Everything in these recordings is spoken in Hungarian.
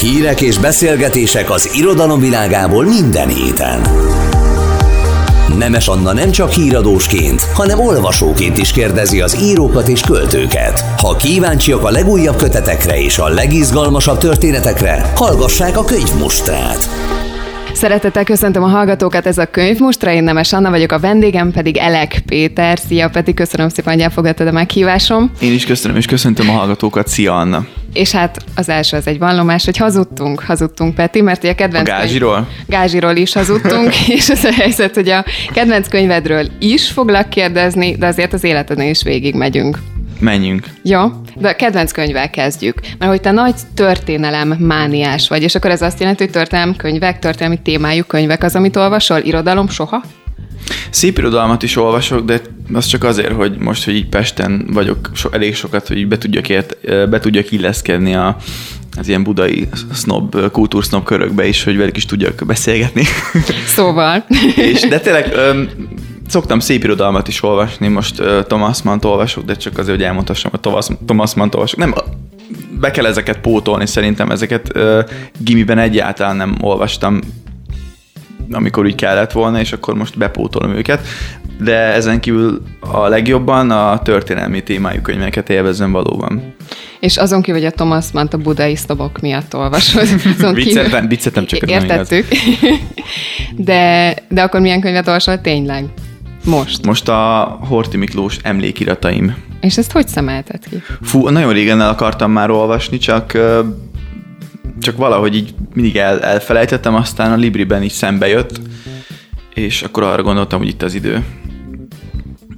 Hírek és beszélgetések az irodalom világából minden héten. Nemes Anna nem csak híradósként, hanem olvasóként is kérdezi az írókat és költőket. Ha kíváncsiak a legújabb kötetekre és a legizgalmasabb történetekre, hallgassák a könyvmustrát. Szeretettel köszöntöm a hallgatókat, ez a könyv Mustra, én Nemes Anna vagyok, a vendégem pedig Elek Péter. Szia Peti, köszönöm szépen, hogy elfogadtad a meghívásom. Én is köszönöm, és köszöntöm a hallgatókat. Szia Anna! És hát az első az egy vallomás, hogy hazudtunk, hazudtunk Peti, mert ugye a kedvenc... A gázsiról? Könyv... Gázsiról is hazudtunk, és az a helyzet, hogy a kedvenc könyvedről is foglak kérdezni, de azért az életednél is végig megyünk. Menjünk. Jó, de a kedvenc könyvvel kezdjük. Mert hogy te nagy történelem mániás vagy, és akkor ez azt jelenti, hogy történelem könyvek, történelmi témájú könyvek az, amit olvasol, irodalom soha? Szép irodalmat is olvasok, de az csak azért, hogy most, hogy így Pesten vagyok so, elég sokat, hogy be tudjak, ért, be tudjak illeszkedni a, az ilyen budai snob, kultúrsznob körökbe is, hogy velük is tudjak beszélgetni. Szóval. és, de tényleg szoktam szép irodalmat is olvasni, most uh, Thomas Mann olvasok, de csak azért, hogy elmondhassam, hogy Thomas, Thomas Mann olvasok. Nem, be kell ezeket pótolni, szerintem ezeket uh, gimiben egyáltalán nem olvastam, amikor úgy kellett volna, és akkor most bepótolom őket. De ezen kívül a legjobban a történelmi témájú könyveket élvezem valóban. És azon kívül, hogy a Thomas Mann a budai sztobok miatt olvasod. viccetem, viccetem csak Értettük. de, de akkor milyen könyvet olvasol tényleg? Most? Most a Horti Miklós emlékirataim. És ezt hogy szemelted ki? Fú, nagyon régen el akartam már olvasni, csak csak valahogy így mindig el, elfelejtettem, aztán a Libriben is szembe jött, és akkor arra gondoltam, hogy itt az idő.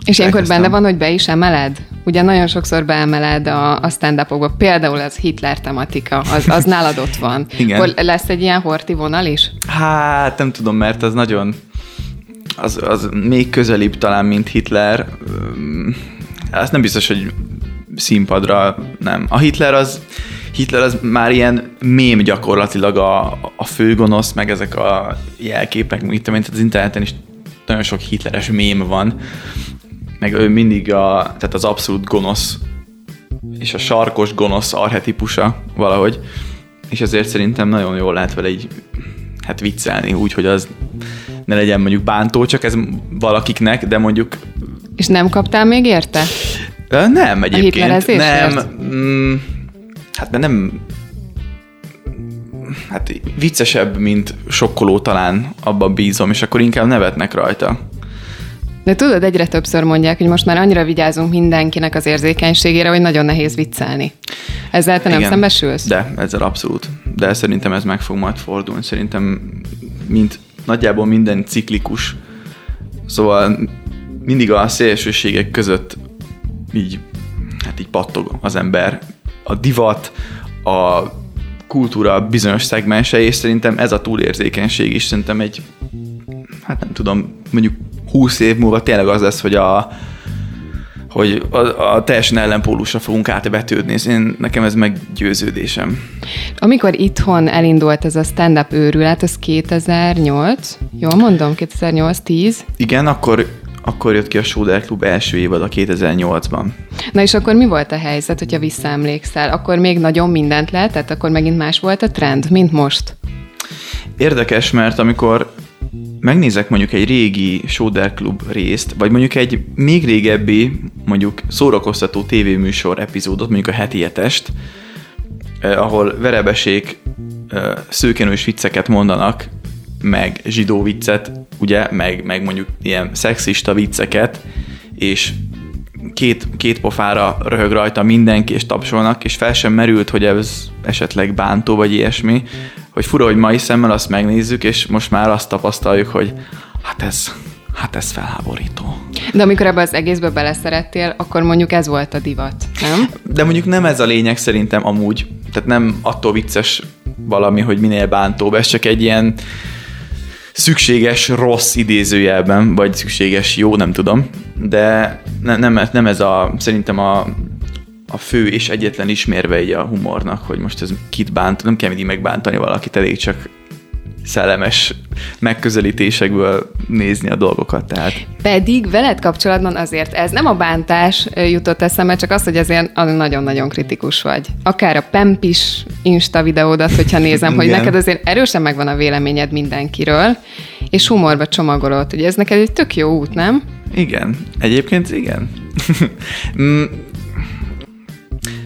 És ilyenkor benne van, hogy be is emeled? Ugye nagyon sokszor beemeled a, a stand például az Hitler tematika, az, az nálad ott van. Igen. Akkor lesz egy ilyen horti vonal is? Hát nem tudom, mert az nagyon az, az még közelibb talán, mint Hitler. Ez nem biztos, hogy színpadra nem. A Hitler az Hitler az már ilyen mém gyakorlatilag a, a főgonosz, meg ezek a jelképek, mint tehát az interneten is nagyon sok hitleres mém van, meg ő mindig a, tehát az abszolút gonosz és a sarkos gonosz arhetipusa valahogy, és ezért szerintem nagyon jól lehet vele így hát viccelni, úgy, hogy az ne legyen mondjuk bántó, csak ez valakiknek, de mondjuk... És nem kaptál még érte? Nem, egyébként. A nem. Mm, hát mert nem hát viccesebb, mint sokkoló talán, abban bízom, és akkor inkább nevetnek rajta. De tudod, egyre többször mondják, hogy most már annyira vigyázunk mindenkinek az érzékenységére, hogy nagyon nehéz viccelni. Ezzel te nem Igen, szembesülsz? De, ezzel abszolút. De szerintem ez meg fog majd fordulni. Szerintem mint nagyjából minden ciklikus, szóval mindig a szélsőségek között így, hát így pattog az ember. A divat, a kultúra bizonyos szegmense, és szerintem ez a túlérzékenység is szerintem egy, hát nem tudom, mondjuk 20 év múlva tényleg az lesz, hogy a, hogy a, a teljesen ellenpólusra fogunk átvetődni, és én, nekem ez meggyőződésem. Amikor itthon elindult ez a stand-up őrület, az 2008, jól mondom, 2008-10? Igen, akkor akkor jött ki a Soder Klub első évad a 2008-ban. Na és akkor mi volt a helyzet, hogyha visszaemlékszel? Akkor még nagyon mindent lehetett, akkor megint más volt a trend, mint most? Érdekes, mert amikor megnézek mondjuk egy régi Soder Club részt, vagy mondjuk egy még régebbi, mondjuk szórakoztató tévéműsor epizódot, mondjuk a heti etest, eh, ahol verebesék eh, szőkenős vicceket mondanak, meg zsidó viccet, ugye, meg, meg mondjuk ilyen szexista vicceket, és két, két pofára röhög rajta mindenki, és tapsolnak, és fel sem merült, hogy ez esetleg bántó, vagy ilyesmi, hogy fura, hogy mai szemmel azt megnézzük, és most már azt tapasztaljuk, hogy hát ez, hát ez felháborító. De amikor ebbe az egészbe beleszerettél, akkor mondjuk ez volt a divat, nem? De mondjuk nem ez a lényeg szerintem amúgy. Tehát nem attól vicces valami, hogy minél bántóbb, ez csak egy ilyen szükséges rossz idézőjelben, vagy szükséges jó, nem tudom, de ne, nem, nem ez a, szerintem a, a fő és egyetlen ismérve így a humornak, hogy most ez kit bánt, nem kell mindig megbántani valakit, elég csak szellemes megközelítésekből nézni a dolgokat. Tehát. Pedig veled kapcsolatban azért ez nem a bántás jutott eszembe, csak az, hogy azért nagyon-nagyon kritikus vagy. Akár a Pempis Insta videódat, hogyha nézem, hogy neked azért erősen megvan a véleményed mindenkiről, és humorba csomagolod. Ugye ez neked egy tök jó út, nem? Igen. Egyébként igen.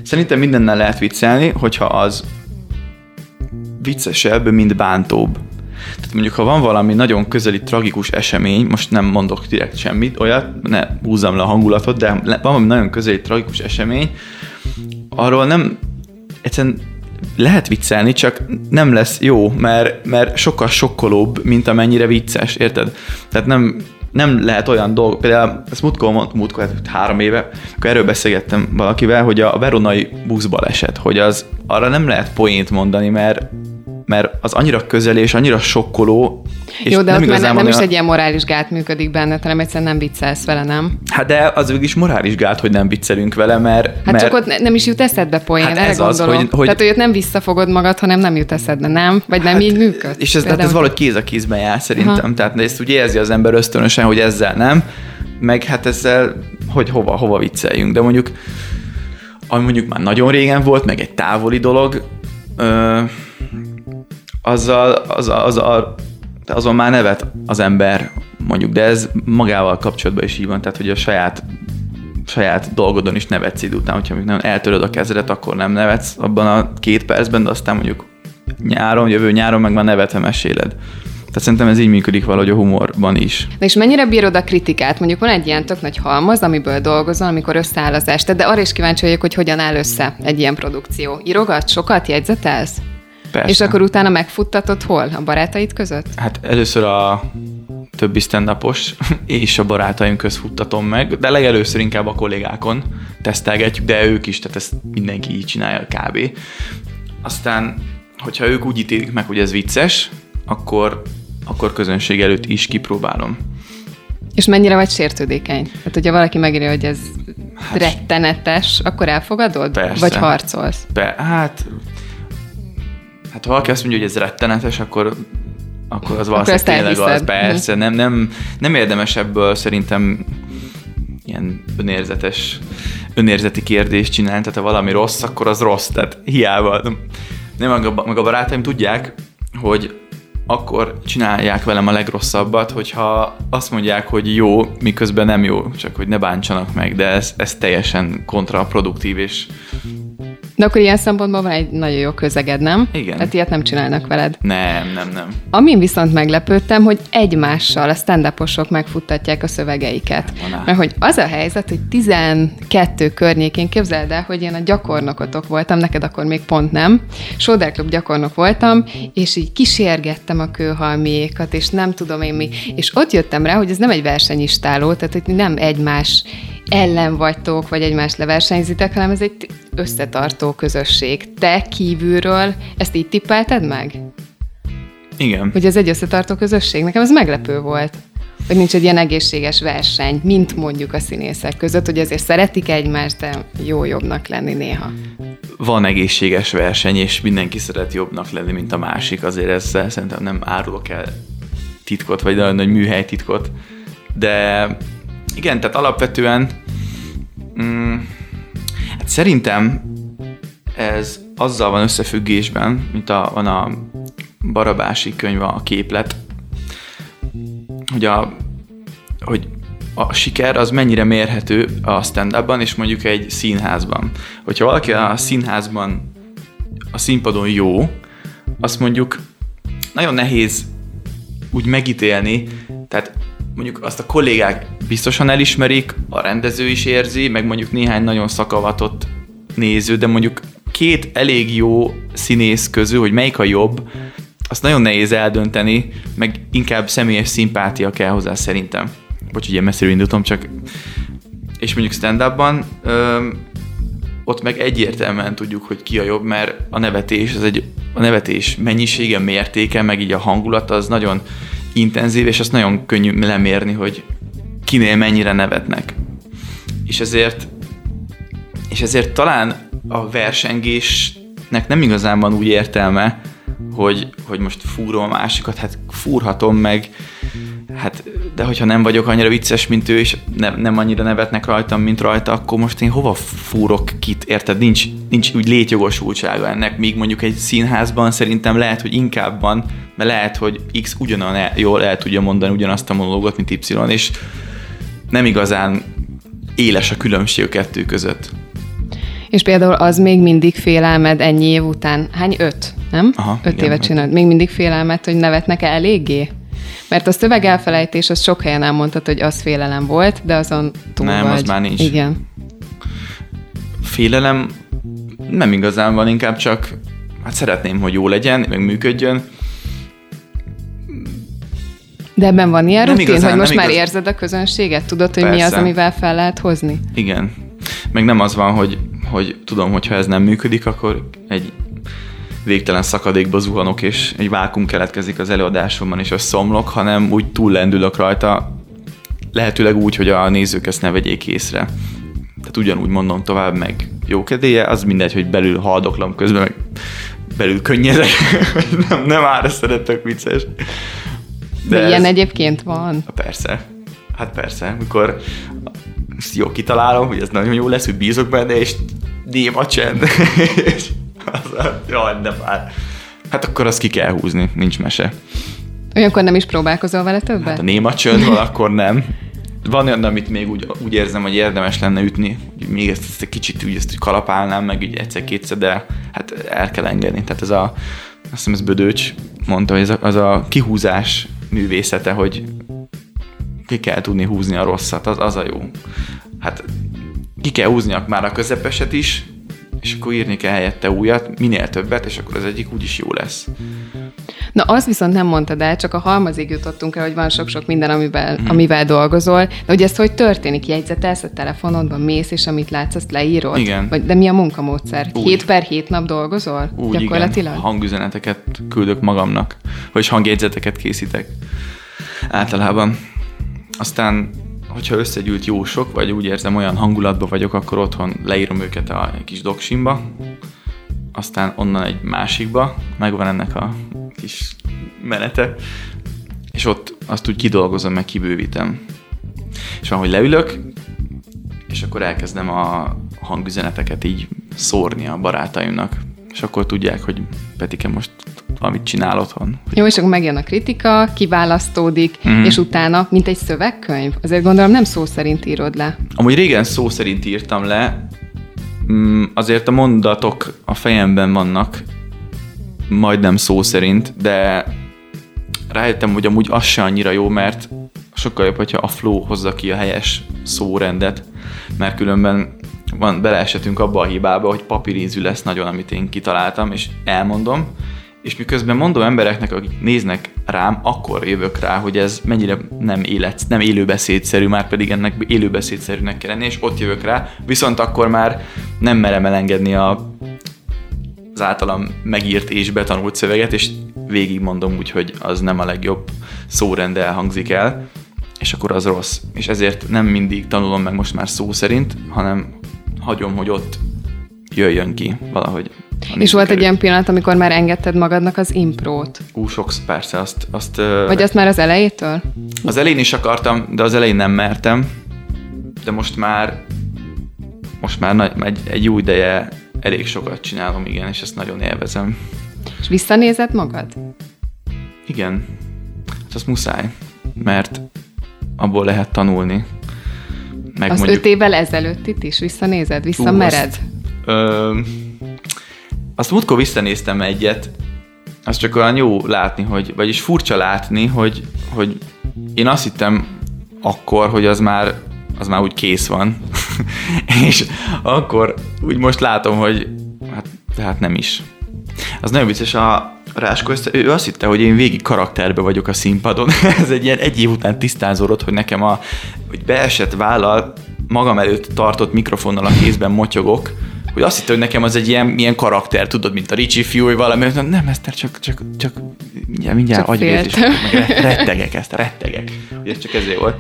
Szerintem mindennel lehet viccelni, hogyha az viccesebb, mint bántóbb. Tehát mondjuk, ha van valami nagyon közeli tragikus esemény, most nem mondok direkt semmit, olyat, ne húzzam le a hangulatot, de van valami nagyon közeli tragikus esemény, arról nem, egyszerűen lehet viccelni, csak nem lesz jó, mert, mert sokkal sokkolóbb, mint amennyire vicces, érted? Tehát nem, nem lehet olyan dolog, például ezt múltkor, múltkor hát három éve, akkor erről beszélgettem valakivel, hogy a veronai buszbaleset, hogy az arra nem lehet poént mondani, mert mert az annyira közel és annyira sokkoló, és Jó, de nem, ott már nem, nem is egy ilyen morális gát működik benne, hanem egyszerűen nem viccelsz vele, nem? Hát de az is morális gát, hogy nem viccelünk vele, mert... Hát mert... csak ott nem is jut eszedbe poén, hát ez gondolom. Az, hogy, hogy... Tehát, hogy ott nem visszafogod magad, hanem nem jut eszedbe, nem? Vagy nem hát, így működ? És ez, hát ez valahogy kéz a kézben jár szerintem. Aha. Tehát ezt úgy érzi az ember ösztönösen, hogy ezzel nem, meg hát ezzel, hogy hova, hova vicceljünk. De mondjuk, ami mondjuk már nagyon régen volt, meg egy távoli dolog, ö, azzal, az, az, az, azon már nevet az ember, mondjuk, de ez magával kapcsolatban is így van, tehát hogy a saját saját dolgodon is nevetsz idő után, hogyha még nem eltöröd a kezedet, akkor nem nevetsz abban a két percben, de aztán mondjuk nyáron, jövő nyáron meg már nevetem meséled. Tehát szerintem ez így működik valahogy a humorban is. Na és mennyire bírod a kritikát? Mondjuk van egy ilyen tök nagy halmaz, amiből dolgozol, amikor összeáll az este, de arra is kíváncsi vagyok, hogy hogyan áll össze egy ilyen produkció. Írogat sokat, jegyzetelsz? Persze. És akkor utána megfuttatod hol? A barátaid között? Hát először a többi stand és a barátaim közt futtatom meg, de legelőször inkább a kollégákon tesztelgetjük, de ők is, tehát ezt mindenki így csinálja kb. Aztán, hogyha ők úgy ítélik meg, hogy ez vicces, akkor, akkor közönség előtt is kipróbálom. És mennyire vagy sértődékeny? Hát, hogyha valaki megírja, hogy ez hát, rettenetes, akkor elfogadod? Persze. Vagy harcolsz? Be, hát Hát ha valaki azt mondja, hogy ez rettenetes, akkor akkor az valószínűleg tényleg az, persze. Nem, nem, nem érdemes ebből szerintem ilyen önérzetes, önérzeti kérdést csinálni, tehát ha valami rossz, akkor az rossz, tehát hiába. Nem, meg a, meg a barátaim tudják, hogy akkor csinálják velem a legrosszabbat, hogyha azt mondják, hogy jó, miközben nem jó, csak hogy ne bántsanak meg, de ez, ez teljesen kontraproduktív, és de akkor ilyen szempontból van egy nagyon jó közeged, nem? Igen. Tehát ilyet nem csinálnak veled. Nem, nem, nem. Amin viszont meglepődtem, hogy egymással a stand megfuttatják a szövegeiket. Van Mert hogy az a helyzet, hogy 12 környékén képzeld el, hogy én a gyakornokotok voltam, neked akkor még pont nem. Soder Club gyakornok voltam, és így kísérgettem a kőhalmiékat, és nem tudom én mi. És ott jöttem rá, hogy ez nem egy versenyistáló, tehát hogy nem egymás ellen vagytok, vagy egymást leversenyzitek, hanem ez egy összetartó közösség. Te kívülről ezt így tippelted meg? Igen. Hogy ez egy összetartó közösség? Nekem ez meglepő volt. Hogy nincs egy ilyen egészséges verseny, mint mondjuk a színészek között, hogy azért szeretik egymást, de jó jobbnak lenni néha. Van egészséges verseny, és mindenki szeret jobbnak lenni, mint a másik. Azért ezzel szerintem nem árulok el titkot, vagy nagyon nagy műhely titkot. De igen, tehát alapvetően mm, hát szerintem ez azzal van összefüggésben, mint a, van a Barabási könyv, a képlet, hogy a, hogy a siker az mennyire mérhető a stand és mondjuk egy színházban. Hogyha valaki a színházban a színpadon jó, azt mondjuk nagyon nehéz úgy megítélni, tehát mondjuk azt a kollégák biztosan elismerik, a rendező is érzi, meg mondjuk néhány nagyon szakavatott néző, de mondjuk két elég jó színész közül, hogy melyik a jobb, azt nagyon nehéz eldönteni, meg inkább személyes szimpátia kell hozzá szerintem. Bocs, ugye messziről indultam, csak és mondjuk stand-upban ott meg egyértelműen tudjuk, hogy ki a jobb, mert a nevetés, az egy, a nevetés mennyisége, mértéke, meg így a hangulat az nagyon intenzív, és azt nagyon könnyű lemérni, hogy kinél mennyire nevetnek. És ezért, és ezért talán a versengésnek nem igazán van úgy értelme, hogy, hogy most fúrom a másikat, hát fúrhatom meg, hát, de hogyha nem vagyok annyira vicces, mint ő, és ne, nem annyira nevetnek rajtam, mint rajta, akkor most én hova fúrok kit, érted? Nincs, nincs úgy létjogosultsága ennek, míg mondjuk egy színházban szerintem lehet, hogy inkább van, mert lehet, hogy X ugyanan el, jól el tudja mondani ugyanazt a monológot, mint Y, és nem igazán éles a különbség a kettő között. És például az még mindig félelmed ennyi év után. Hány? Öt, nem? Aha, öt igen, évet öt. csinált. Még mindig félelmet, hogy nevetnek -e eléggé? Mert a szöveg elfelejtés, az sok helyen elmondtad, hogy az félelem volt, de azon túl Nem, vagy. az már nincs. Igen. Félelem nem igazán van, inkább csak hát szeretném, hogy jó legyen, meg működjön. De ebben van ilyen Nem rutin, igazán, hogy most már igaz- érzed a közönséget? Tudod, hogy mi az, Persze. amivel fel lehet hozni? Igen. Meg nem az van, hogy, hogy tudom, hogy ha ez nem működik, akkor egy végtelen szakadékba zuhanok, és egy vákum keletkezik az előadásomban, és összeomlok, hanem úgy túllendülök rajta, lehetőleg úgy, hogy a nézők ezt ne vegyék észre. Tehát ugyanúgy mondom tovább, meg jókedélye, az mindegy, hogy belül haldoklom közben, meg belül könnyezek, nem, nem ára szeretek vicces. De, de ilyen ez- egyébként van. Persze. Hát persze, mikor ezt jó kitalálom, hogy ez nagyon jó lesz, hogy bízok benne, és néma csend. és az jaj, de már. Hát akkor azt ki kell húzni, nincs mese. Olyankor nem is próbálkozol vele többet? Hát a néma csönd van, akkor nem. Van olyan, amit még úgy, úgy érzem, hogy érdemes lenne ütni, hogy még ezt, ezt egy kicsit úgy ezt kalapálnám, meg így egyszer-kétszer, de hát el kell engedni. Tehát ez a, azt hiszem ez Bödöcs mondta, hogy ez a, az a kihúzás művészete, hogy ki kell tudni húzni a rosszat, az, az a jó. Hát ki kell húzni már a közepeset is, és akkor írni kell helyette újat, minél többet, és akkor az egyik úgyis jó lesz. Na, az viszont nem mondtad el, csak a halmazig jutottunk el, hogy van sok-sok minden, amivel, mm. amivel dolgozol. De hogy ez hogy történik? Jegyzetelsz a telefonodban, mész, és amit látsz, azt leírod? Igen. Vagy, de mi a munkamódszer? Úgy. 7 per 7 nap dolgozol? Úgy, Gyakorlatilag? igen, hangüzeneteket küldök magamnak, vagy hangjegyzeteket készítek általában. Aztán, hogyha összegyűlt jó sok, vagy úgy érzem, olyan hangulatban vagyok, akkor otthon leírom őket a kis doksimba, aztán onnan egy másikba, megvan ennek a kis menete, és ott azt úgy kidolgozom, meg kibővítem. És van, hogy leülök, és akkor elkezdem a hangüzeneteket így szórni a barátaimnak, és akkor tudják, hogy Petike most valamit csinál otthon. Jó, és akkor megjön a kritika, kiválasztódik, mm. és utána, mint egy szövegkönyv, azért gondolom nem szó szerint írod le. Amúgy régen szó szerint írtam le, mm, azért a mondatok a fejemben vannak, majdnem szó szerint, de rájöttem, hogy amúgy az se annyira jó, mert sokkal jobb, hogyha a flow hozza ki a helyes szórendet, mert különben van, beleesetünk abba a hibába, hogy papírízű lesz nagyon, amit én kitaláltam, és elmondom, és miközben mondom embereknek, akik néznek rám, akkor jövök rá, hogy ez mennyire nem élet, nem élőbeszédszerű, már pedig ennek élőbeszédszerűnek kell lenni, és ott jövök rá, viszont akkor már nem merem elengedni a, az általam megírt és betanult szöveget, és végig mondom úgy, hogy az nem a legjobb szórendel hangzik el, és akkor az rossz. És ezért nem mindig tanulom meg most már szó szerint, hanem hagyom, hogy ott jöjjön ki valahogy. És volt egy olyan pillanat, amikor már engedted magadnak az imprót? Ú, sok, persze, azt, azt Vagy azt már az elejétől? az elején is akartam, de az elején nem mertem, de most már most már nagy, egy, egy jó ideje elég sokat csinálom, igen, és ezt nagyon élvezem. És visszanézed magad? Igen, hát az muszáj, mert abból lehet tanulni. Meg Az mondjuk, öt évvel ezelőtt itt is visszanézed? Visszamered? azt- Ö, azt múltkor visszanéztem egyet, az csak olyan jó látni, hogy, vagyis furcsa látni, hogy, hogy én azt hittem akkor, hogy az már, az már úgy kész van. és akkor úgy most látom, hogy hát, hát nem is. Az nagyon vicces, a Ráskó, ezt- ő azt hitte, hogy én végig karakterbe vagyok a színpadon. Ez egy ilyen egy év után tisztázódott, hogy nekem a hogy beesett vállal magam előtt tartott mikrofonnal a kézben motyogok, hogy azt hitte, hogy nekem az egy ilyen, ilyen karakter, tudod, mint a Ricsi fiú, vagy valami, mondtam, nem, Eszter, csak, csak, csak mindjárt, mindjárt agyvérzés, rettegek ezt, rettegek. Hogy ez csak ezért volt.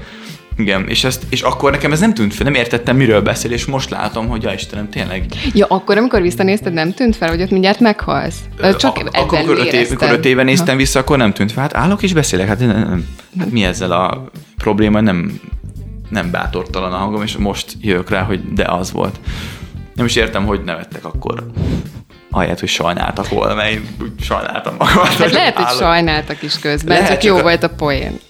Igen, és, ezt, és akkor nekem ez nem tűnt fel, nem értettem, miről beszél, és most látom, hogy ja Istenem, tényleg. Ja, akkor, amikor visszanézted, nem tűnt fel, hogy ott mindjárt meghalsz? Csak a, akkor, amikor öt, év, amikor öt éve néztem ha. vissza, akkor nem tűnt fel. Hát állok és beszélek, hát, nem, nem, hát mi ezzel a probléma, nem, nem bátortalan a hangom, és most jövök rá, hogy de az volt. Nem is értem, hogy nevettek akkor ahelyett, hogy sajnáltak volna, mert én sajnáltam magamat. Hát lehet, hogy sajnáltak is közben, lehet, csak jó a... volt a poén.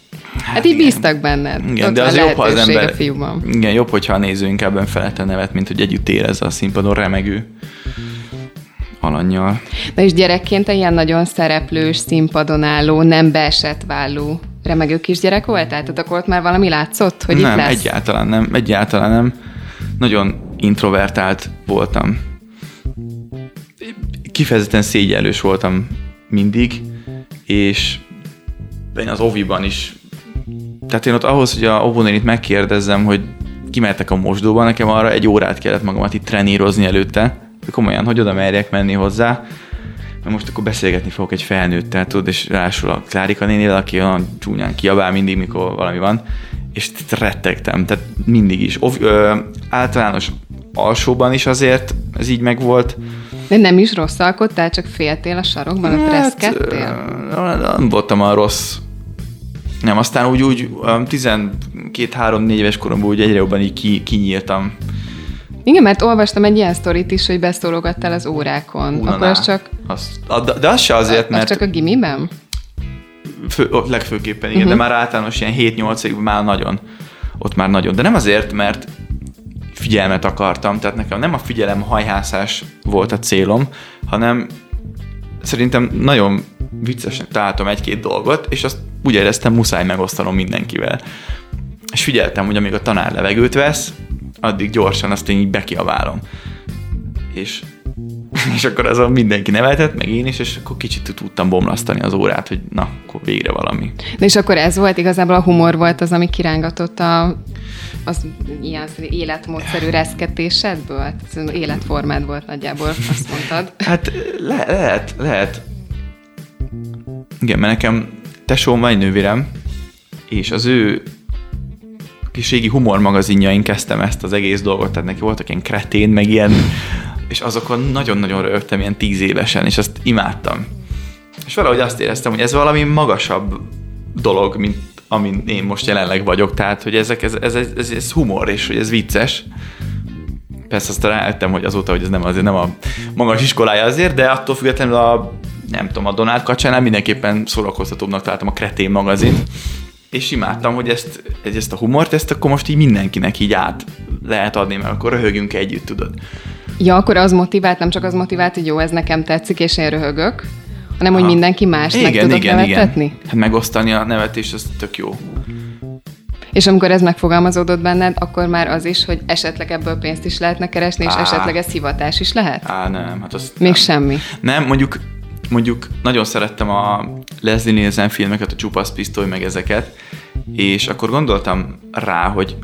Hát, hát így igen. bíztak benned. Igen, Ott de az jobb, ha az ember... Fiúban. Igen, jobb, hogyha a néző inkább önfelette nevet, mint hogy együtt érez a színpadon remegő alanyjal. De is gyerekként ilyen nagyon szereplős, színpadon álló, nem beesett válló remegő kisgyerek volt? Tehát akkor ott már valami látszott, hogy nem, itt lesz? egyáltalán nem, egyáltalán nem. Nagyon introvertált voltam. Kifejezetten szégyellős voltam mindig, és én az oviban is tehát én ott ahhoz, hogy a óvónénit megkérdezzem, hogy kimehetek a mosdóba, nekem arra egy órát kellett magamat itt trenírozni előtte, de komolyan, hogy oda merjek menni hozzá, mert most akkor beszélgetni fogok egy felnőttel, tudod, és rásul a Klárika nénél, aki olyan csúnyán kiabál mindig, mikor valami van, és rettegtem, tehát mindig is. Ov, ö, általános alsóban is azért ez így megvolt. De nem is rossz alkottál, csak féltél a sarokban, hát, ott reszkedtél? Nem voltam a rossz nem, aztán úgy, úgy 12-3-4 éves koromban úgy egyre jobban így ki, kinyíltam. Igen, mert olvastam egy ilyen sztorit is, hogy beszólogattál az órákon. Unaná. Akkor az csak... Az, de, de az se azért, mert... Az csak a gimiben? Fő, legfőképpen igen, uh-huh. de már általános ilyen 7-8 évben már nagyon. Ott már nagyon. De nem azért, mert figyelmet akartam, tehát nekem nem a figyelem hajhászás volt a célom, hanem szerintem nagyon viccesnek találtam egy-két dolgot, és azt úgy éreztem, muszáj megosztanom mindenkivel. És figyeltem, hogy amíg a tanár levegőt vesz, addig gyorsan azt én így bekiabálom. És, és akkor azon mindenki nevetett, meg én is, és akkor kicsit tudtam bomlasztani az órát, hogy na, akkor végre valami. De és akkor ez volt, igazából a humor volt az, ami kirángatott a, az ilyen életmódszerű reszketésedből? Ez életformád volt nagyjából, azt mondtad. Hát le- lehet, lehet. Igen, mert nekem tesóm vagy nővérem, és az ő kis régi humor magazinjain kezdtem ezt az egész dolgot, tehát neki voltak ilyen kretén, meg ilyen, és azokon nagyon-nagyon rögtem ilyen tíz évesen, és azt imádtam. És valahogy azt éreztem, hogy ez valami magasabb dolog, mint amin én most jelenleg vagyok, tehát hogy ezek, ez, ez, ez, ez humor, és hogy ez vicces. Persze azt rájöttem, hogy azóta, hogy ez nem azért nem a magas iskolája azért, de attól függetlenül a nem tudom, a Donald kacsánál mindenképpen szórakoztatóbbnak találtam a Kretén magazin, és imádtam, hogy ezt, ezt a humort, ezt akkor most így mindenkinek így át lehet adni, mert akkor röhögünk együtt, tudod. Ja, akkor az motivált, nem csak az motivált, hogy jó, ez nekem tetszik, és én röhögök, hanem hogy mindenki más igen, tudok igen, nevetetni? Igen. Hát megosztani a nevetést, az tök jó. És amikor ez megfogalmazódott benned, akkor már az is, hogy esetleg ebből pénzt is lehetne keresni, és Á, esetleg ez hivatás is lehet? Á, nem. Hát az Még nem. semmi. Nem, mondjuk mondjuk nagyon szerettem a Leslie Nielsen filmeket, a Csupasz Pisztoly, meg ezeket, és akkor gondoltam rá, hogy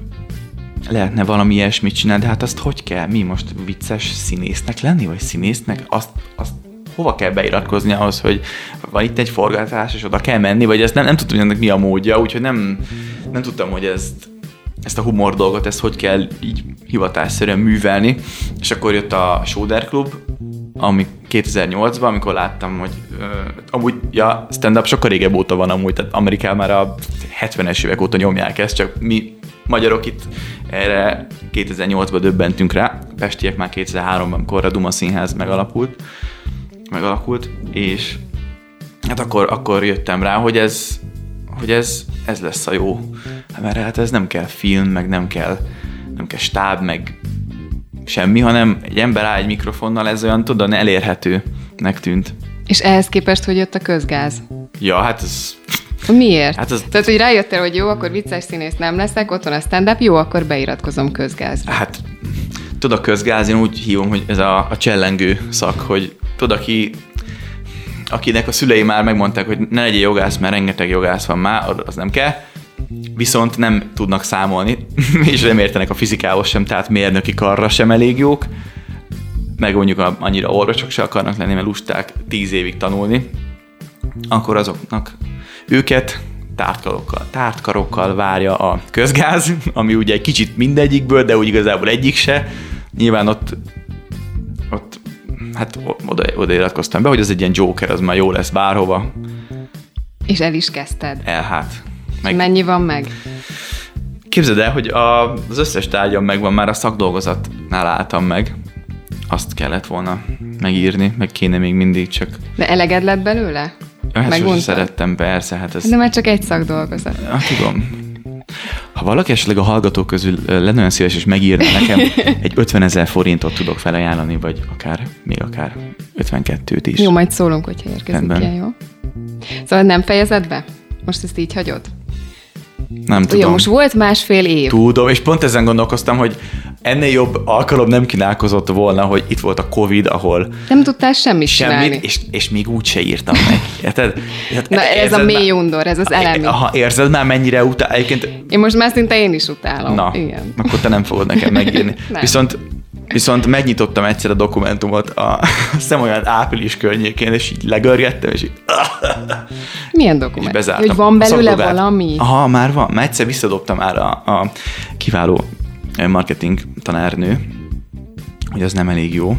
lehetne valami ilyesmit csinálni, de hát azt hogy kell? Mi most vicces színésznek lenni, vagy színésznek? Azt, azt hova kell beiratkozni ahhoz, hogy van itt egy forgatás, és oda kell menni, vagy ezt nem, nem tudtam, hogy ennek mi a módja, úgyhogy nem, nem tudtam, hogy ezt, ezt a humor dolgot, ezt hogy kell így hivatásszerűen művelni, és akkor jött a Soder Club, ami 2008-ban, amikor láttam, hogy uh, amúgy, ja, stand-up sokkal régebb óta van amúgy, tehát Amerikában már a 70-es évek óta nyomják ezt, csak mi magyarok itt erre 2008-ban döbbentünk rá, pestiek már 2003-ban, amikor a Duma Színház megalakult, megalakult, és hát akkor, akkor jöttem rá, hogy ez, hogy ez, ez lesz a jó. Mert hát ez nem kell film, meg nem kell, nem kell stáb, meg semmi, hanem egy ember áll egy mikrofonnal, ez olyan, tudod, elérhetőnek tűnt. És ehhez képest, hogy jött a közgáz? Ja, hát ez... Miért? Hát az... Tehát, hogy rájöttél, hogy jó, akkor vicces színész nem leszek, ott van a stand-up, jó, akkor beiratkozom közgázra. Hát, tudod, a közgáz, én úgy hívom, hogy ez a, a csellengő szak, hogy tudod, aki akinek a szülei már megmondták, hogy ne legyél jogász, mert rengeteg jogász van már, az nem kell, viszont nem tudnak számolni, és nem értenek a fizikához sem, tehát mérnöki karra sem elég jók, meg mondjuk annyira orvosok se akarnak lenni, mert lusták tíz évig tanulni, akkor azoknak őket tártkarokkal, tártkarokkal várja a közgáz, ami ugye egy kicsit mindegyikből, de úgy igazából egyik se. Nyilván ott, ott hát oda, oda iratkoztam be, hogy az egy ilyen Joker, az már jó lesz bárhova. És el is kezdted. El hát. Meg... Mennyi van meg? Képzeld el, hogy a, az összes tárgyam megvan, már a szakdolgozatnál álltam meg. Azt kellett volna megírni, meg kéne még mindig csak. De eleged lett belőle? Hát szerettem, persze. Hát ez... De már csak egy szakdolgozat. Hát tudom. Ha valaki esetleg a hallgatók közül lenne olyan szíves, és megírna nekem, egy 50 ezer forintot tudok felajánlani, vagy akár, még akár 52-t is. Jó, majd szólunk, hogyha érkezik Rendben. ilyen, jó? Szóval nem fejezed be? Most ezt így hagyod? Nem tudom. Ugye most volt másfél év. Tudom, és pont ezen gondolkoztam, hogy ennél jobb alkalom nem kínálkozott volna, hogy itt volt a Covid, ahol... Nem tudtál semmit, semmit csinálni. És, és még úgy se írtam meg. Érted? Hát, Na ez a mély undor, ez az elemi. Ha érzed már mennyire utál? Egyébként... Én most már szinte én is utálom. Na, Igen. akkor te nem fogod nekem megírni. Viszont Viszont megnyitottam egyszer a dokumentumot, a, szem olyan április környékén, és így legörgettem, és így... Milyen dokumentum? És Hogy van belőle valami? Aha, már van. Már egyszer visszadobtam már a, a kiváló marketing tanárnő, hogy az nem elég jó,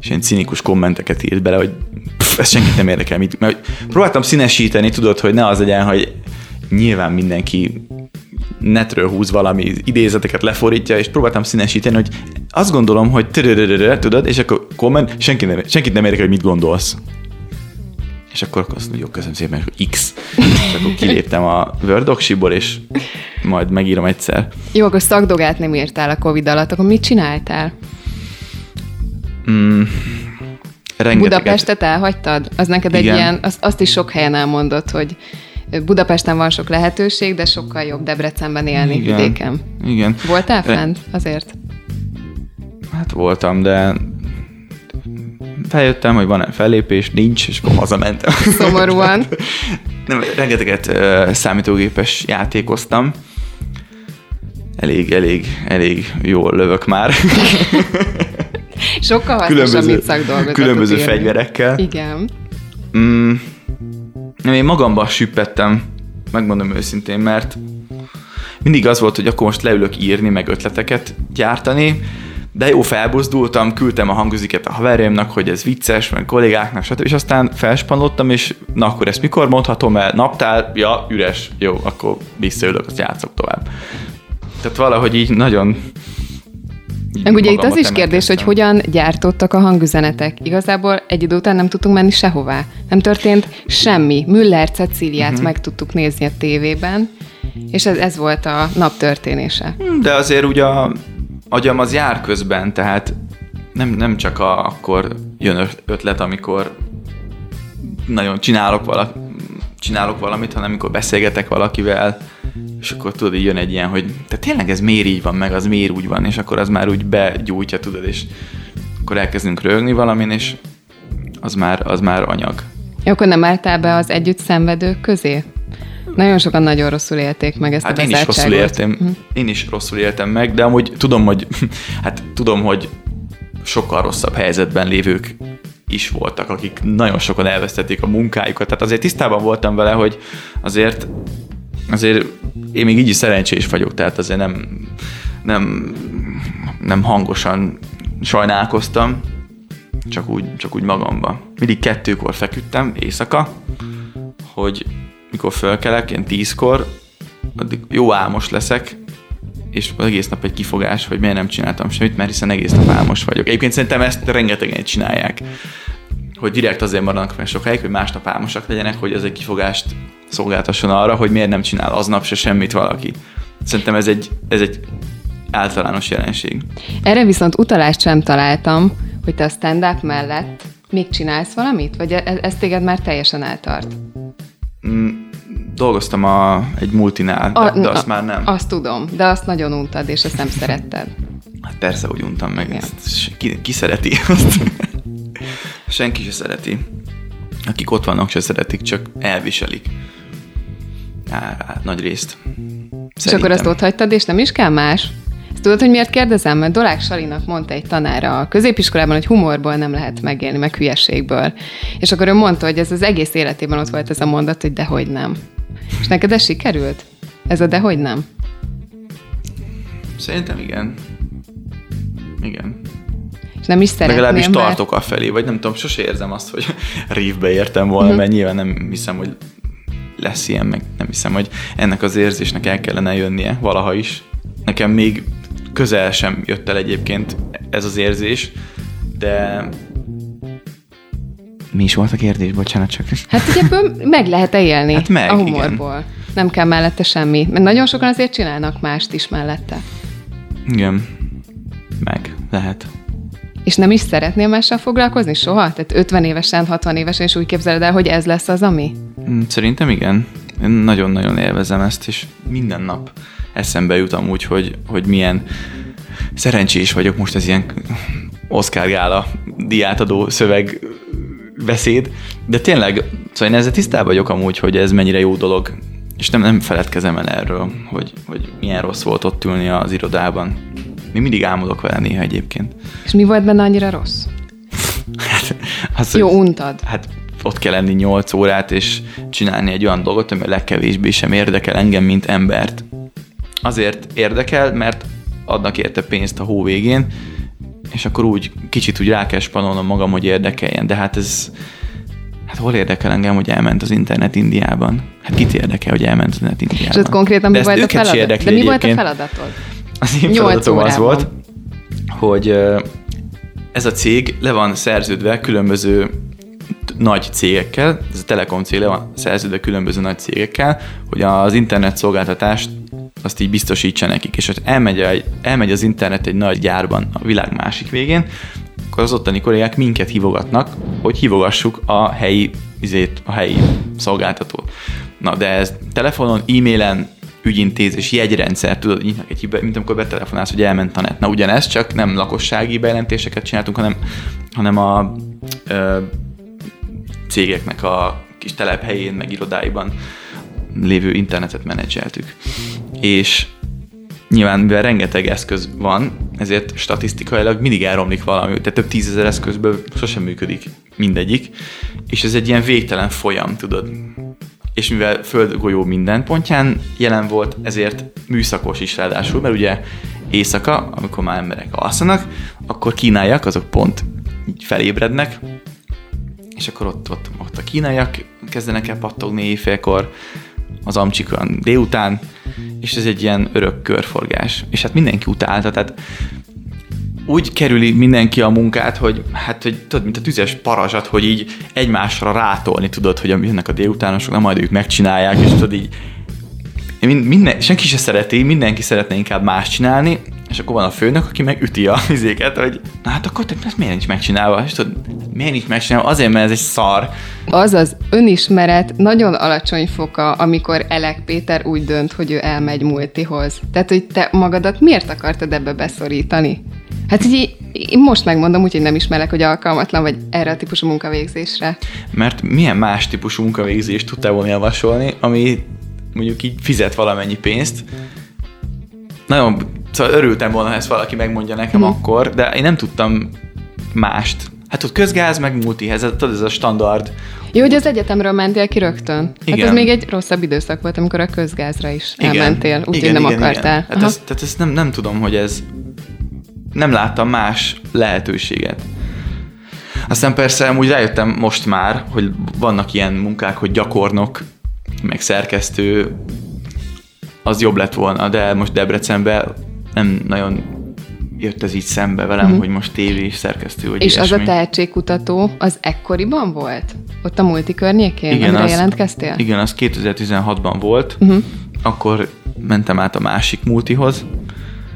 és ilyen cinikus kommenteket írt bele, hogy pff, ez senkit nem érdekel. Mit, mert próbáltam színesíteni, tudod, hogy ne az legyen, hogy nyilván mindenki netről húz valami idézeteket, leforítja, és próbáltam színesíteni, hogy azt gondolom, hogy tudod, és akkor komment, senki nem, senkit nem érdekel, hogy mit gondolsz. És akkor azt mondja, jó, köszönöm szépen, hogy X. És akkor kiléptem a Word és majd megírom egyszer. Jó, akkor szakdogát nem írtál a Covid alatt, akkor mit csináltál? Mm, rengeteget. Budapestet elhagytad? Az neked Igen. egy ilyen, az, azt is sok helyen elmondott, hogy Budapesten van sok lehetőség, de sokkal jobb Debrecenben élni Igen. vidéken. Igen. Voltál fent azért? Hát voltam, de feljöttem, hogy van-e fellépés, nincs, és akkor hazamentem. Szomorúan. Nem, rengeteget uh, számítógépes játékoztam. Elég, elég, elég jól lövök már. Sokkal hasznosabb, mint szakdolgozatot Különböző érni. fegyverekkel. Igen. Mm, én magamba süppettem, megmondom őszintén, mert mindig az volt, hogy akkor most leülök írni, meg ötleteket gyártani, de jó, felbuzdultam, küldtem a hangüziket a haverjaimnak, hogy ez vicces, meg kollégáknak, stb. És aztán felspanlottam, és na akkor ezt mikor mondhatom el? Naptár, ja, üres, jó, akkor visszaülök, azt játszok tovább. Tehát valahogy így nagyon meg ugye itt az is kérdés, hogy hogyan gyártottak a hangüzenetek. Igazából egy idő után nem tudtunk menni sehová. Nem történt semmi. Müller Ceciliát uh-huh. meg tudtuk nézni a tévében, és ez, ez volt a nap történése. De azért ugye a agyam az jár közben, tehát nem, nem csak a, akkor jön ötlet, amikor nagyon csinálok, vala, csinálok valamit, hanem amikor beszélgetek valakivel, és akkor tudod, így jön egy ilyen, hogy te tényleg ez miért így van, meg az miért úgy van, és akkor az már úgy begyújtja, tudod, és akkor elkezdünk rögni valamin, és az már, az már anyag. Ja, akkor nem álltál be az együtt szenvedők közé? Nagyon sokan nagyon rosszul élték meg ezt hát a én is rosszul éltem, hm. én is rosszul éltem meg, de amúgy tudom, hogy hát tudom, hogy sokkal rosszabb helyzetben lévők is voltak, akik nagyon sokan elvesztették a munkájukat. Tehát azért tisztában voltam vele, hogy azért azért én még így is szerencsés vagyok, tehát azért nem, nem, nem hangosan sajnálkoztam, csak úgy, csak úgy magamba. Mindig kettőkor feküdtem éjszaka, hogy mikor fölkelek, én tízkor, addig jó álmos leszek, és az egész nap egy kifogás, hogy miért nem csináltam semmit, mert hiszen egész nap álmos vagyok. Egyébként szerintem ezt rengetegen csinálják, hogy direkt azért maradnak meg sokáig, hogy másnap álmosak legyenek, hogy az egy kifogást szolgáltasson arra, hogy miért nem csinál aznap se semmit valaki. Szerintem ez egy, ez egy általános jelenség. Erre viszont utalást sem találtam, hogy te a stand-up mellett még csinálsz valamit? Vagy ez, ez téged már teljesen eltart? Mm, dolgoztam a, egy multinál, de, a, de azt a, már nem. Azt tudom, de azt nagyon untad, és ezt nem szeretted. Hát persze, hogy untam meg. Ezt, ki, ki szereti azt? Senki se szereti. Akik ott vannak, se szeretik, csak elviselik. Á, á, nagy részt. Szerintem. És akkor azt ott hagytad, és nem is kell más? Ezt tudod, hogy miért kérdezem? Mert Dolák Salinak mondta egy tanára a középiskolában, hogy humorból nem lehet megélni, meg hülyeségből. És akkor ő mondta, hogy ez az egész életében ott volt ez a mondat, hogy dehogy nem. És neked ez sikerült? Ez a dehogy nem? Szerintem igen. Igen. És nem is szeretném, Legalábbis mert- tartok a felé, vagy nem tudom, sose érzem azt, hogy rívbe értem volna, Mhm. mert nyilván nem hiszem, hogy lesz ilyen, meg nem hiszem, hogy ennek az érzésnek el kellene jönnie valaha is. Nekem még közel sem jött el egyébként ez az érzés, de mi is volt a kérdés? Bocsánat, csak... Hát hogy ebből meg lehet élni Hát meg, a humorból. Nem kell mellette semmi. Mert nagyon sokan azért csinálnak mást is mellette. Igen. Meg. Lehet. És nem is szeretnél mással foglalkozni soha? Tehát 50 évesen, 60 évesen, és úgy képzeled el, hogy ez lesz az, ami? Mm, Szerintem igen. Én nagyon-nagyon élvezem ezt, és minden nap eszembe jutam úgy, hogy, hogy milyen szerencsés vagyok most ez ilyen Oscar gála diátadó szöveg beszéd, de tényleg, szóval én ezzel tisztában vagyok amúgy, hogy ez mennyire jó dolog, és nem, nem feledkezem el erről, hogy, hogy milyen rossz volt ott ülni az irodában. Még mindig álmodok vele néha egyébként. És mi volt benne annyira rossz? Hát, az, Jó, untad. hát ott kell lenni 8 órát, és csinálni egy olyan dolgot, ami a legkevésbé sem érdekel engem, mint embert. Azért érdekel, mert adnak érte pénzt a hó végén, és akkor úgy kicsit úgy rá kell spanolnom magam, hogy érdekeljen. De hát ez, hát hol érdekel engem, hogy elment az internet Indiában? Hát kit érdekel, hogy elment az internet Indiában? És ott konkrétan mi volt a feladat? De mi volt a feladatod? Az én feladatom az volt, hogy ez a cég le van szerződve különböző nagy cégekkel, ez a Telekom cég le van szerződve különböző nagy cégekkel, hogy az internet szolgáltatást azt így biztosítsa nekik, és hogy elmegy, egy- elmegy az internet egy nagy gyárban a világ másik végén, akkor az ottani kollégák minket hívogatnak, hogy hívogassuk a helyi, izét, a helyi szolgáltatót. Na, de ez telefonon, e-mailen, ügyintézés, jegyrendszer, tudod, nyitnak egy hibát, mint amikor betelefonálsz, hogy elment a net. Na ugyanez, csak nem lakossági bejelentéseket csináltunk, hanem, hanem a ö, cégeknek a kis telephelyén, meg irodáiban lévő internetet menedzseltük. És nyilván, mivel rengeteg eszköz van, ezért statisztikailag mindig elromlik valami, tehát több tízezer eszközből sosem működik mindegyik, és ez egy ilyen végtelen folyam, tudod. És mivel földgolyó minden pontján jelen volt, ezért műszakos is ráadásul, mert ugye éjszaka, amikor már emberek alszanak, akkor kínaiak, azok pont így felébrednek, és akkor ott, ott, ott a kínaiak kezdenek el pattogni éjfélkor, az amcsik olyan délután, és ez egy ilyen örök körforgás. És hát mindenki utálta, tehát úgy kerüli mindenki a munkát, hogy hát, hogy tudod, mint a tüzes parazsat, hogy így egymásra rátolni tudod, hogy jönnek a délutánosok, na majd ők megcsinálják, és tudod így minden, senki se szereti, mindenki szeretne inkább más csinálni, és akkor van a főnök, aki meg üti a vizéket, hogy na hát akkor te ezt miért nincs megcsinálva? És tudod, miért nincs megcsinálva? Azért, mert ez egy szar. Az az önismeret nagyon alacsony foka, amikor Elek Péter úgy dönt, hogy ő elmegy multihoz. Tehát, hogy te magadat miért akartad ebbe beszorítani? Hát így, én most megmondom, úgyhogy nem ismerek, hogy alkalmatlan vagy erre a típusú munkavégzésre. Mert milyen más típusú munkavégzést tudtál volna javasolni, ami mondjuk így fizet valamennyi pénzt. Nagyon, szóval örültem volna, ha ezt valaki megmondja nekem Mhm. akkor, de én nem tudtam mást. Hát ott közgáz, meg multihez, ez, tudod, ez a standard. Jó, hogy az egyetemről mentél ki rögtön. Hát Igen. ez még egy rosszabb időszak volt, amikor a közgázra is elmentél, úgyhogy nem akartál. Hát Aha. ez, tehát ezt nem, nem tudom, hogy ez... Nem láttam más lehetőséget. Aztán persze amúgy rájöttem most már, hogy vannak ilyen munkák, hogy gyakornok, meg szerkesztő, az jobb lett volna, de most Debrecenben nem nagyon jött ez így szembe velem, uh-huh. hogy most tévés szerkesztő, vagy És az ilyesmi. a tehetségkutató, az ekkoriban volt? Ott a multi környékén, igen, amire az, jelentkeztél? Igen, az 2016-ban volt, uh-huh. akkor mentem át a másik multihoz.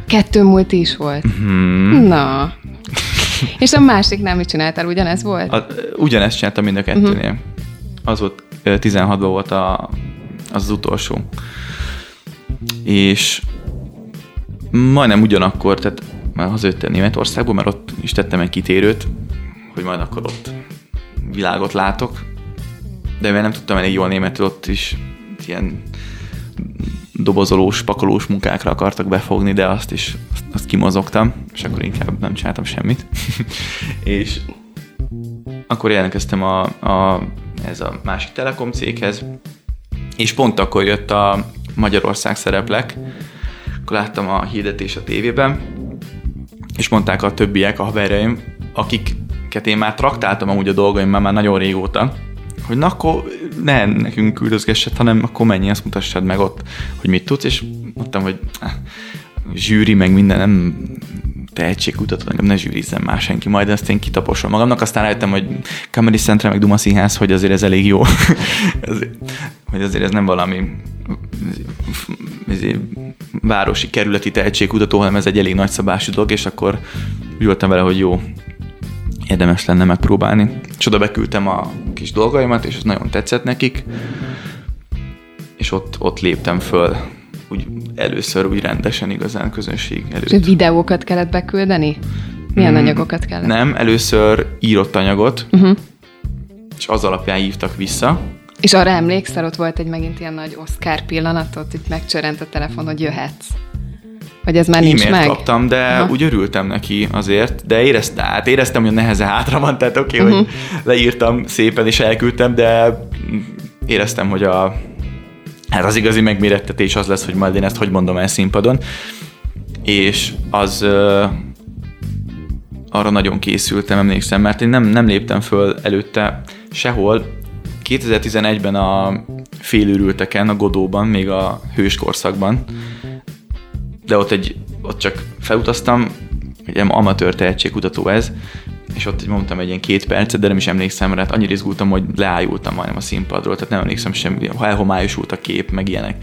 Kettő multi is volt. Hmm. Na. És a másiknál mit csináltál? Ugyanez volt? A, ugyanezt csináltam mind a kettőnél. Uh-huh. Az volt, 16-ban volt a, az, az utolsó. És majdnem ugyanakkor, tehát már hazajöttem Németországból, mert ott is tettem egy kitérőt, hogy majd akkor ott világot látok. De mivel nem tudtam elég jól németül, ott is ilyen dobozolós, pakolós munkákra akartak befogni, de azt is azt kimozogtam, és akkor inkább nem csináltam semmit. és akkor jelentkeztem a, a, ez a másik Telekom céghez, és pont akkor jött a Magyarország szereplek, akkor láttam a hirdetés a tévében, és mondták a többiek, a haverjaim, akiket én már traktáltam amúgy a dolgaim már, nagyon régóta, hogy na akkor ne nekünk küldözgessed, hanem akkor menj, azt mutassad meg ott, hogy mit tudsz, és mondtam, hogy eh, zsűri, meg minden, nem tehetségkutató, engem ne zsűrizzen már senki, majd ezt én kitaposom magamnak, aztán rájöttem, hogy Comedy Centre, meg Duma Színház, hogy azért ez elég jó, hogy azért ez nem valami ezért, városi kerületi tehetségkutató, hanem ez egy elég nagyszabású dolog, és akkor voltam vele, hogy jó, érdemes lenne megpróbálni. És oda beküldtem a kis dolgaimat, és ez nagyon tetszett nekik, és ott, ott léptem föl úgy először úgy rendesen igazán közönség előtt. És videókat kellett beküldeni? Milyen hmm, anyagokat kellett? Nem, először írott anyagot, uh-huh. és az alapján hívtak vissza. És arra emlékszel, ott volt egy megint ilyen nagy Oscar pillanatot, itt megcsörent a telefon, hogy jöhetsz. Vagy ez már nincs meg? kaptam, de Aha. úgy örültem neki azért, de éreztem, hát éreztem, hogy a neheze hátra van, tehát oké, okay, uh-huh. hogy leírtam szépen és elküldtem, de éreztem, hogy a, hát az igazi megmérettetés az lesz, hogy majd én ezt hogy mondom el színpadon, és az uh, arra nagyon készültem, emlékszem, mert én nem, nem léptem föl előtte sehol. 2011-ben a félőrülteken, a Godóban, még a hőskorszakban, de ott, egy, ott csak felutaztam, egy amatőr tehetségkutató ez, és ott mondtam egy ilyen két percet, de nem is emlékszem, mert annyira izgultam, hogy leájultam majdnem a színpadról, tehát nem emlékszem semmi, ha elhomályosult a kép, meg ilyenek.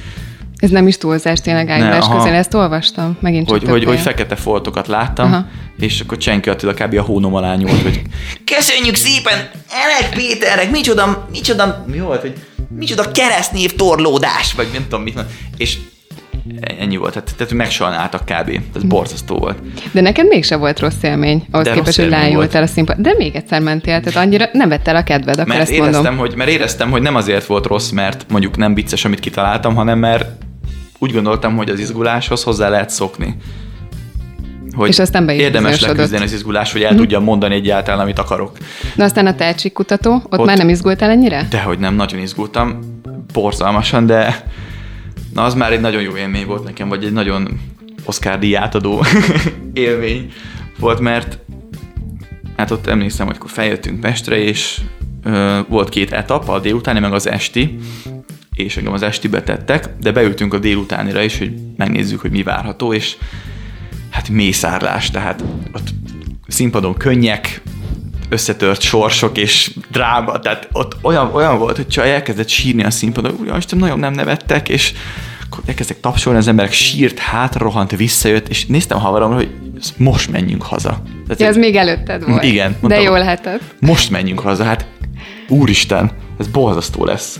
Ez nem is túlzás, tényleg állítás közül, ezt olvastam, megint csak hogy, hogy, hogy, fekete foltokat láttam, aha. és akkor Csenki Attila kb. a hónom alá nyúlt, hogy köszönjük szépen Elek Péternek, micsoda, micsoda, mi volt, hogy micsoda keresztnév torlódás, vagy nem tudom mit, és ennyi volt, tehát, tehát megsalnáltak kb. Ez borzasztó volt. De neked mégse volt rossz élmény, ahhoz De képest, hogy lányultál a színpad. De még egyszer mentél, tehát annyira nem vett el a kedved, akkor mert ezt éreztem, mondom. Hogy, mert éreztem, hogy nem azért volt rossz, mert mondjuk nem vicces, amit kitaláltam, hanem mert úgy gondoltam, hogy az izguláshoz hozzá lehet szokni. Hogy és aztán érdemes leküzdeni az izgulás, hogy el uh-huh. tudjam mondani egyáltalán, amit akarok. De aztán a tehetségkutató, ott, ott már nem izgultál ennyire? Dehogy nem, nagyon izgultam, borzalmasan, de Na, az már egy nagyon jó élmény volt nekem, vagy egy nagyon Oscar díját adó élmény volt, mert hát ott emlékszem, hogy akkor feljöttünk Pestre, és ö, volt két etap, a délutáni, meg az esti, és engem az esti betettek, de beültünk a délutánira is, hogy megnézzük, hogy mi várható, és hát mészárlás, tehát ott színpadon könnyek, összetört sorsok és dráma, tehát ott olyan, olyan volt, hogy csak elkezdett sírni a színpadon, Isten, nagyon nem nevettek, és akkor elkezdtek tapsolni, az emberek sírt, hátrarohant, visszajött, és néztem a havaromra, hogy most menjünk haza. Tehát, ja, ez még előtted volt. Igen. Mondtam, De jól lehetett. Most menjünk haza, hát úristen, ez borzasztó lesz.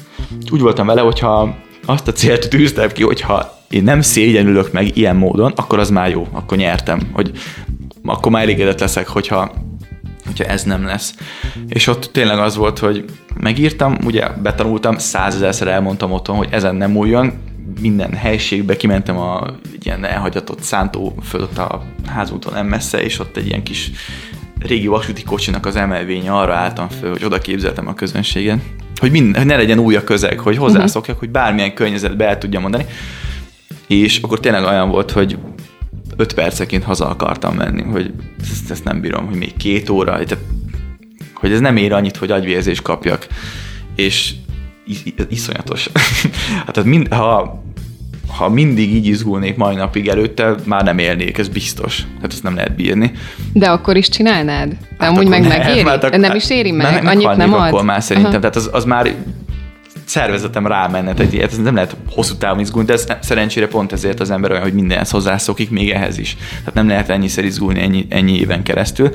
Úgy voltam vele, hogyha azt a célt tűztem ki, hogyha én nem szégyenülök meg ilyen módon, akkor az már jó, akkor nyertem, hogy akkor már elégedett leszek, hogyha hogyha ez nem lesz. És ott tényleg az volt, hogy megírtam, ugye betanultam, százezerszer elmondtam otthon, hogy ezen nem újjon, minden helységbe kimentem a ilyen elhagyatott szántó fölött a házúton nem messze, és ott egy ilyen kis régi vasúti kocsinak az emelvénye arra álltam föl, hogy oda képzeltem a közönségen, hogy, minden, hogy ne legyen új a közeg, hogy hozzászokjak, hogy bármilyen környezetbe el tudja mondani. És akkor tényleg olyan volt, hogy öt perceként haza akartam menni, hogy ezt, ezt nem bírom, hogy még két óra, tehát, hogy ez nem ér annyit, hogy agyvérzést kapjak. És iszonyatos. hát mind, ha, ha mindig így izgulnék mai napig előtte, már nem élnék, ez biztos. Hát ezt nem lehet bírni. De akkor is csinálnád? De hát amúgy meg megéri? Hát akkor, nem is éri meg? Meg, Annyit nem ad? akkor már szerintem. Aha. Tehát az, az már szervezetem rámenne, tehát ez nem lehet hosszú távon izgulni, de ez szerencsére pont ezért az ember olyan, hogy mindenhez hozzászokik, még ehhez is. Tehát nem lehet ennyiszer izgulni ennyi, ennyi éven keresztül.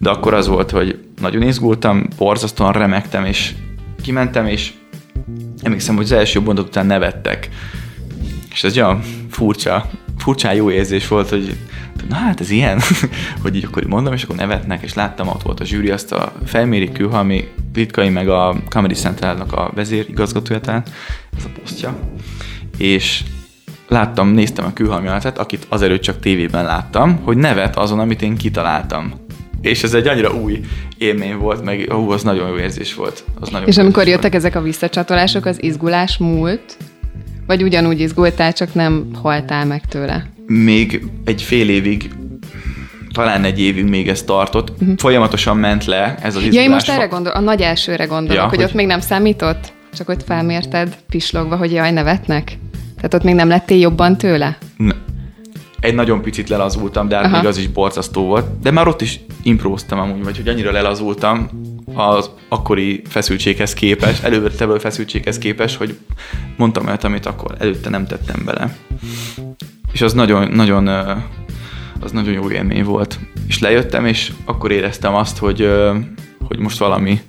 De akkor az volt, hogy nagyon izgultam, borzasztóan remektem, és kimentem, és emlékszem, hogy az első mondat után nevettek. És ez olyan furcsa, furcsán jó érzés volt, hogy na hát ez ilyen, hogy így akkor mondom, és akkor nevetnek, és láttam, ott volt a zsűri, azt a felméri Külhalmi Litkai, meg a Comedy Centralnak a vezérigazgatója talán, ez a posztja, és láttam, néztem a külhangjálatát, akit azelőtt csak tévében láttam, hogy nevet azon, amit én kitaláltam. És ez egy annyira új élmény volt, meg hú, az nagyon jó érzés volt. Az nagyon És amikor jöttek ezek a visszacsatolások, az izgulás múlt? Vagy ugyanúgy izgultál, csak nem haltál meg tőle? Még egy fél évig talán egy évig még ez tartott. Uh-huh. Folyamatosan ment le ez az izgulás. Ja, én most erre gondol, a nagy elsőre gondolok, Ja, hogy, hogy- ott még nem számított? Csak ott felmérted pislogva, hogy jaj, nevetnek? Tehát ott még nem lettél jobban tőle? Ne. Egy nagyon picit lelazultam, de hát még az is borzasztó volt. De már ott is impróztam amúgy, vagy hogy annyira lelazultam az akkori feszültséghez képest, előtte feszültséghez képest, hogy mondtam olyat, amit akkor előtte nem tettem bele. És az nagyon, nagyon, az nagyon jó élmény volt. És lejöttem, és akkor éreztem azt, hogy, hogy most valami,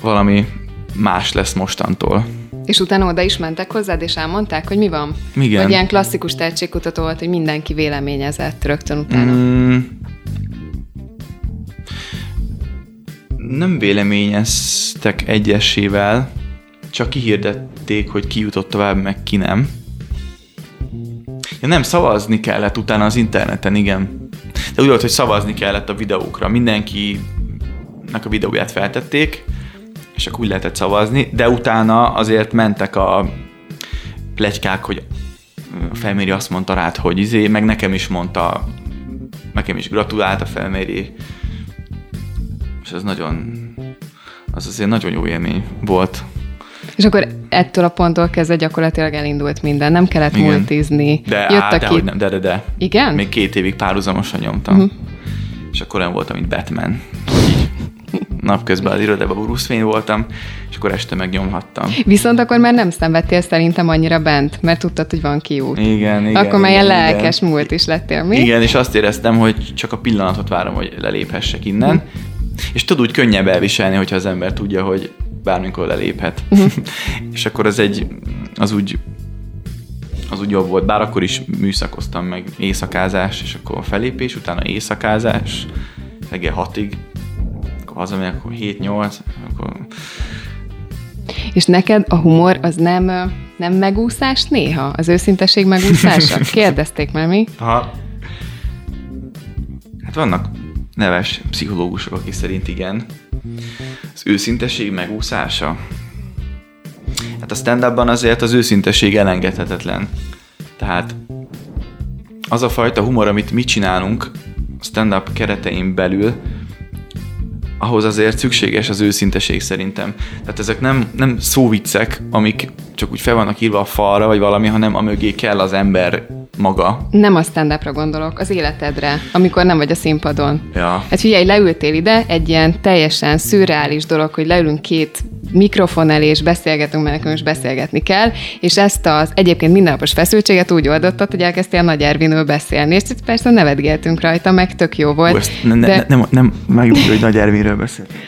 valami más lesz mostantól. És utána oda is mentek hozzád, és elmondták, hogy mi van? Igen. Vagy ilyen klasszikus tehetségkutató volt, hogy mindenki véleményezett rögtön utána. Mm, nem véleményeztek egyesével, csak kihirdették, hogy ki jutott tovább, meg ki nem. Ja, nem, szavazni kellett utána az interneten, igen. De úgy volt, hogy szavazni kellett a videókra. Mindenkinek a videóját feltették, és akkor úgy lehetett szavazni, de utána azért mentek a plegykák, hogy a felméri azt mondta rád, hogy izé, meg nekem is mondta, nekem is gratulált a felméri, ez nagyon, az azért nagyon jó élmény volt. És akkor ettől a ponttól kezdve gyakorlatilag elindult minden. Nem kellett Igen. multizni. De, Jött, á, de, aki... hogy nem, de, de, de. Igen? Még két évig párhuzamosan nyomtam. Uh-huh. És akkor nem voltam, mint Batman. Így napközben az irodában Wayne voltam, és akkor este megnyomhattam. Viszont akkor már nem szenvedtél szerintem annyira bent, mert tudtad, hogy van kiút. Igen, igen. akkor már igen, ilyen igen. lelkes múlt is lettél, mi? Igen, és azt éreztem, hogy csak a pillanatot várom, hogy leléphessek innen. És tud úgy könnyebb elviselni, hogyha az ember tudja, hogy bármikor leléphet. és akkor az egy, az úgy, az úgy jobb volt. Bár akkor is műszakoztam meg éjszakázás, és akkor felépés, utána éjszakázás, reggel hatig, akkor hazamegyek, akkor 7-8, akkor És neked a humor az nem, nem megúszás néha? Az őszinteség megúszása? Kérdezték már mi? Aha. Hát vannak neves pszichológusok, akik szerint igen. Az őszinteség megúszása. Hát a stand azért az őszinteség elengedhetetlen. Tehát az a fajta humor, amit mi csinálunk a stand-up keretein belül, ahhoz azért szükséges az őszinteség szerintem. Tehát ezek nem, nem szóviccek, amik csak úgy fel vannak írva a falra, vagy valami, hanem amögé kell az ember maga. Nem a stand gondolok, az életedre, amikor nem vagy a színpadon. Ja. Hát figyelj, leültél ide, egy ilyen teljesen szürreális dolog, hogy leülünk két mikrofon elé, és beszélgetünk, mert nekünk is beszélgetni kell, és ezt az egyébként mindennapos feszültséget úgy oldottad, hogy elkezdtél Nagy Ervinről beszélni, és persze nevetgéltünk rajta, meg tök jó volt. Hú, ezt ne, de ne, nem, nem megmondja, hogy Nagy Ervinről beszéltünk.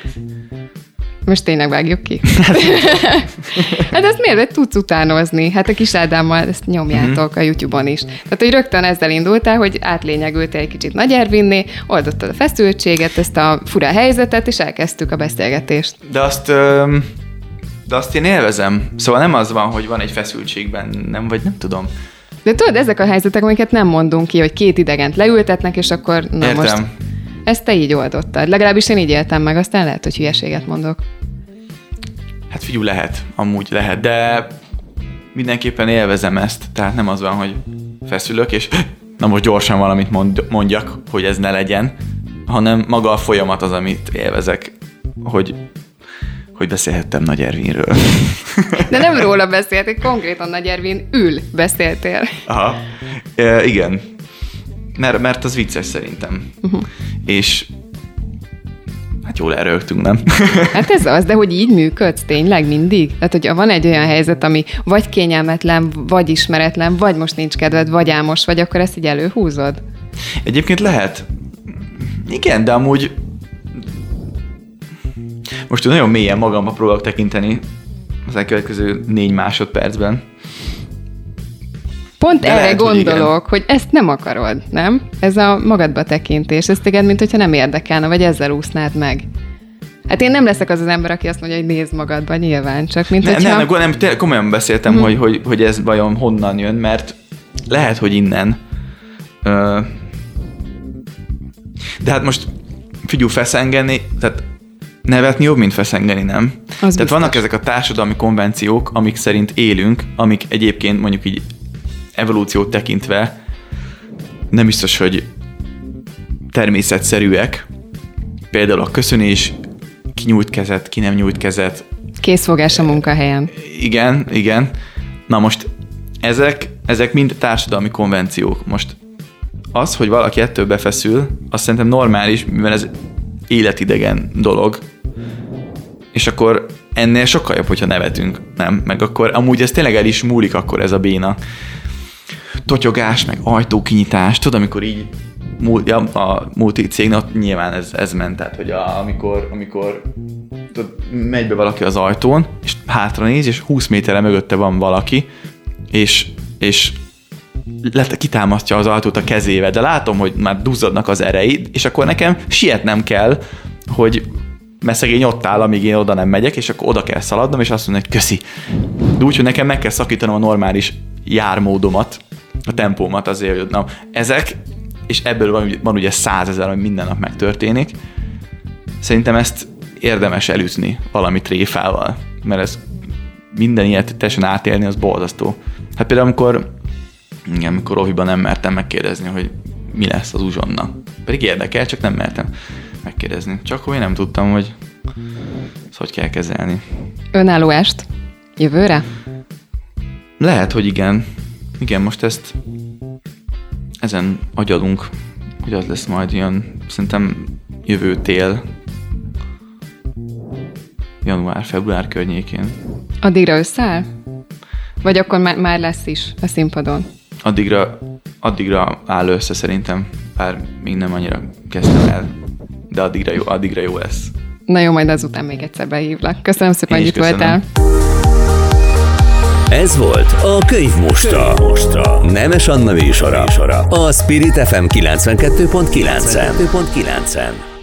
Most tényleg vágjuk ki. hát ezt miért hogy tudsz utánozni? Hát a kis Ádámmal ezt nyomjátok a YouTube-on is. Tehát, hogy rögtön ezzel indultál, hogy átlényegültél egy kicsit Nagy Ervinné, oldottad a feszültséget, ezt a fura helyzetet, és elkezdtük a beszélgetést. De azt, de azt én élvezem. Szóval nem az van, hogy van egy feszültségben, nem, vagy nem tudom. De tudod, ezek a helyzetek, amiket nem mondunk ki, hogy két idegent leültetnek, és akkor na Értem. most ezt te így oldottad. Legalábbis én így éltem meg, aztán lehet, hogy hülyeséget mondok. Hát figyú, lehet, amúgy lehet, de mindenképpen élvezem ezt. Tehát nem az van, hogy feszülök, és na most gyorsan valamit mond, mondjak, hogy ez ne legyen, hanem maga a folyamat az, amit élvezek, hogy, hogy beszélhettem Nagy Ervinről. De nem róla beszéltél, konkrétan Nagy Ervin ül beszéltél. Aha. E, igen. Mert, mert az vicces szerintem. Uh-huh. És hát jól elrögtünk, nem? Hát ez az, de hogy így működsz tényleg mindig? Tehát, hogyha van egy olyan helyzet, ami vagy kényelmetlen, vagy ismeretlen, vagy most nincs kedved, vagy álmos vagy, akkor ezt így előhúzod? Egyébként lehet. Igen, de amúgy most nagyon mélyen magamba próbálok tekinteni az elkövetkező négy másodpercben. Pont De erre lehet, gondolok, hogy, hogy ezt nem akarod, nem? Ez a magadba tekintés. Ez téged, mint hogyha nem érdekelne, vagy ezzel úsznád meg. Hát én nem leszek az az ember, aki azt mondja, hogy nézd magadba, nyilván, csak mint Ne, hogyha... nem, nem, nem, komolyan beszéltem, hmm. hogy, hogy, hogy ez vajon honnan jön, mert lehet, hogy innen. Ö, de hát most figyú feszengeni, tehát nevetni jobb, mint feszengeni, nem? Az Tehát biztos. vannak ezek a társadalmi konvenciók, amik szerint élünk, amik egyébként mondjuk így evolúciót tekintve nem biztos, hogy természetszerűek. Például a köszönés, ki nyújt kezet, ki nem nyújt kezet. Készfogás a munkahelyen. Igen, igen. Na most ezek, ezek mind társadalmi konvenciók. Most az, hogy valaki ettől befeszül, azt szerintem normális, mivel ez életidegen dolog. És akkor ennél sokkal jobb, hogyha nevetünk, nem? Meg akkor amúgy ez tényleg el is múlik akkor ez a béna. Totyogás, meg ajtókinyitás, tudod, amikor így ja, a multi cégnek nyilván ez, ez ment, tehát hogy a, amikor, amikor tudod, megy be valaki az ajtón, és hátra néz, és 20 méterre mögötte van valaki, és, és lett, kitámasztja az ajtót a kezével, de látom, hogy már duzzadnak az ereid, és akkor nekem sietnem kell, hogy mert szegény ott áll, amíg én oda nem megyek, és akkor oda kell szaladnom, és azt mondom, hogy köszi. De úgy, hogy nekem meg kell szakítanom a normális jármódomat, a tempómat azért, hogy na, ezek, és ebből van, van ugye százezer, ami minden nap megtörténik. Szerintem ezt érdemes elüzni valami tréfával, mert ez minden ilyet teljesen átélni, az borzasztó. Hát például amikor, igen, amikor Rohiban nem mertem megkérdezni, hogy mi lesz az uzsonna. Pedig érdekel, csak nem mertem megkérdezni. Csak hogy én nem tudtam, hogy ezt hogy kell kezelni. Önálló est? Jövőre? Lehet, hogy igen. Igen, most ezt ezen agyalunk, hogy az lesz majd ilyen, szerintem jövő tél, január-február környékén. Addigra összeáll? Vagy akkor már, már lesz is a színpadon? Addigra, addigra áll össze szerintem, bár még nem annyira kezdtem el, de addigra jó, addigra jó lesz. Na jó, majd azután még egyszer behívlak. Köszönöm szépen, hogy itt voltál. Ez volt a Könyv Mostra. Mostra. Nemes Anna műsora. A Spirit FM 92.9. 92.9.